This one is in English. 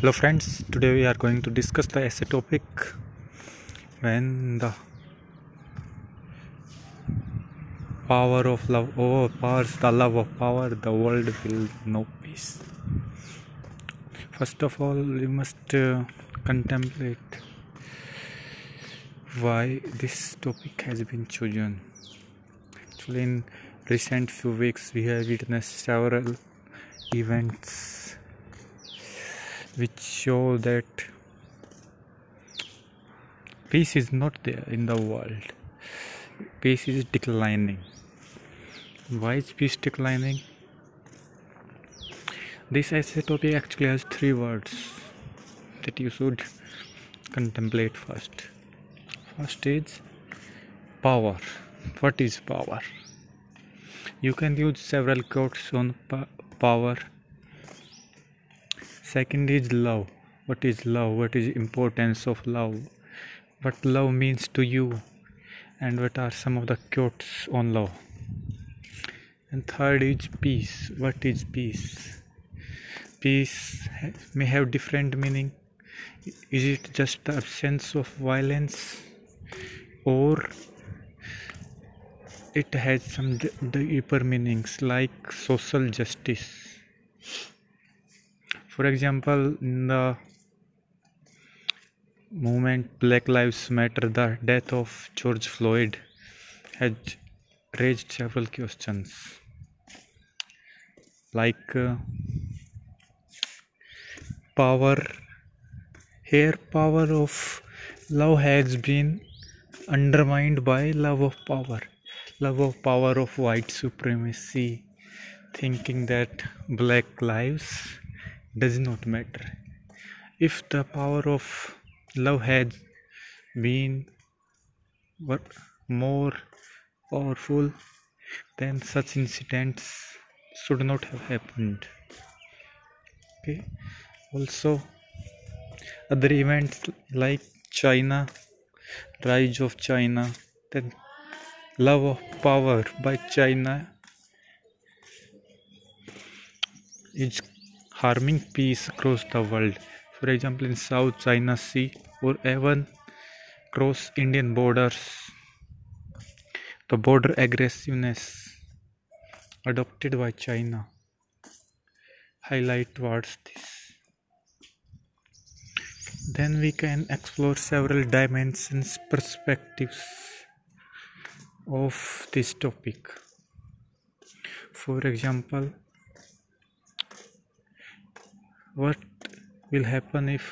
hello friends today we are going to discuss the essay topic when the power of love overpowers the love of power the world will know peace. First of all we must uh, contemplate why this topic has been chosen. Actually in recent few weeks we have witnessed several events which show that peace is not there in the world. Peace is declining. Why is peace declining? This essay topic actually has three words that you should contemplate first. First is power. What is power? You can use several quotes on power second is love. What is love? What is importance of love? What love means to you? And what are some of the quotes on love? And third is peace. What is peace? Peace may have different meaning. Is it just the absence of violence? Or it has some deeper meanings like social justice for example in the movement black lives matter the death of george floyd has raised several questions. Like uh, power here power of love has been undermined by love of power. Love of power of white supremacy. Thinking that black lives does not matter. If the power of love had been more powerful, then such incidents should not have happened. Okay. Also, other events like China, rise of China, then love of power by China is harming peace across the world. For example, in South China Sea or even across Indian borders, the border aggressiveness adopted by China highlight towards this. Then we can explore several dimensions, perspectives of this topic. For example, what will happen if